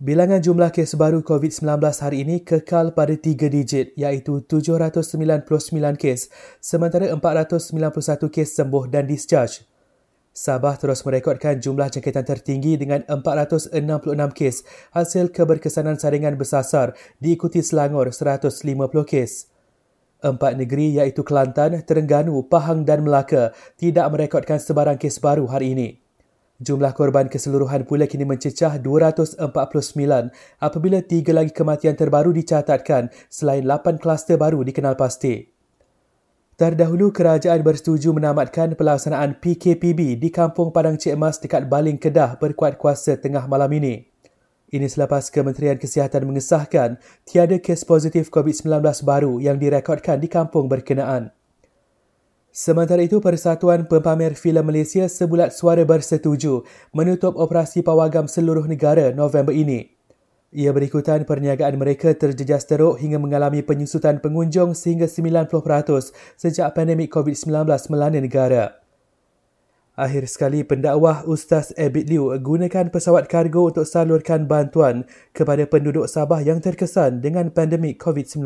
Bilangan jumlah kes baru COVID-19 hari ini kekal pada tiga digit iaitu 799 kes sementara 491 kes sembuh dan discharge. Sabah terus merekodkan jumlah jangkitan tertinggi dengan 466 kes hasil keberkesanan saringan bersasar diikuti Selangor 150 kes. Empat negeri iaitu Kelantan, Terengganu, Pahang dan Melaka tidak merekodkan sebarang kes baru hari ini. Jumlah korban keseluruhan pula kini mencecah 249 apabila tiga lagi kematian terbaru dicatatkan selain 8 kluster baru dikenal pasti. Terdahulu, kerajaan bersetuju menamatkan pelaksanaan PKPB di Kampung Padang Cik Mas dekat Baling Kedah berkuat kuasa tengah malam ini. Ini selepas Kementerian Kesihatan mengesahkan tiada kes positif COVID-19 baru yang direkodkan di kampung berkenaan. Sementara itu, Persatuan Pempamer Filem Malaysia sebulat suara bersetuju menutup operasi pawagam seluruh negara November ini. Ia berikutan perniagaan mereka terjejas teruk hingga mengalami penyusutan pengunjung sehingga 90% sejak pandemik COVID-19 melanda negara. Akhir sekali, pendakwah Ustaz Abid Liu gunakan pesawat kargo untuk salurkan bantuan kepada penduduk Sabah yang terkesan dengan pandemik COVID-19.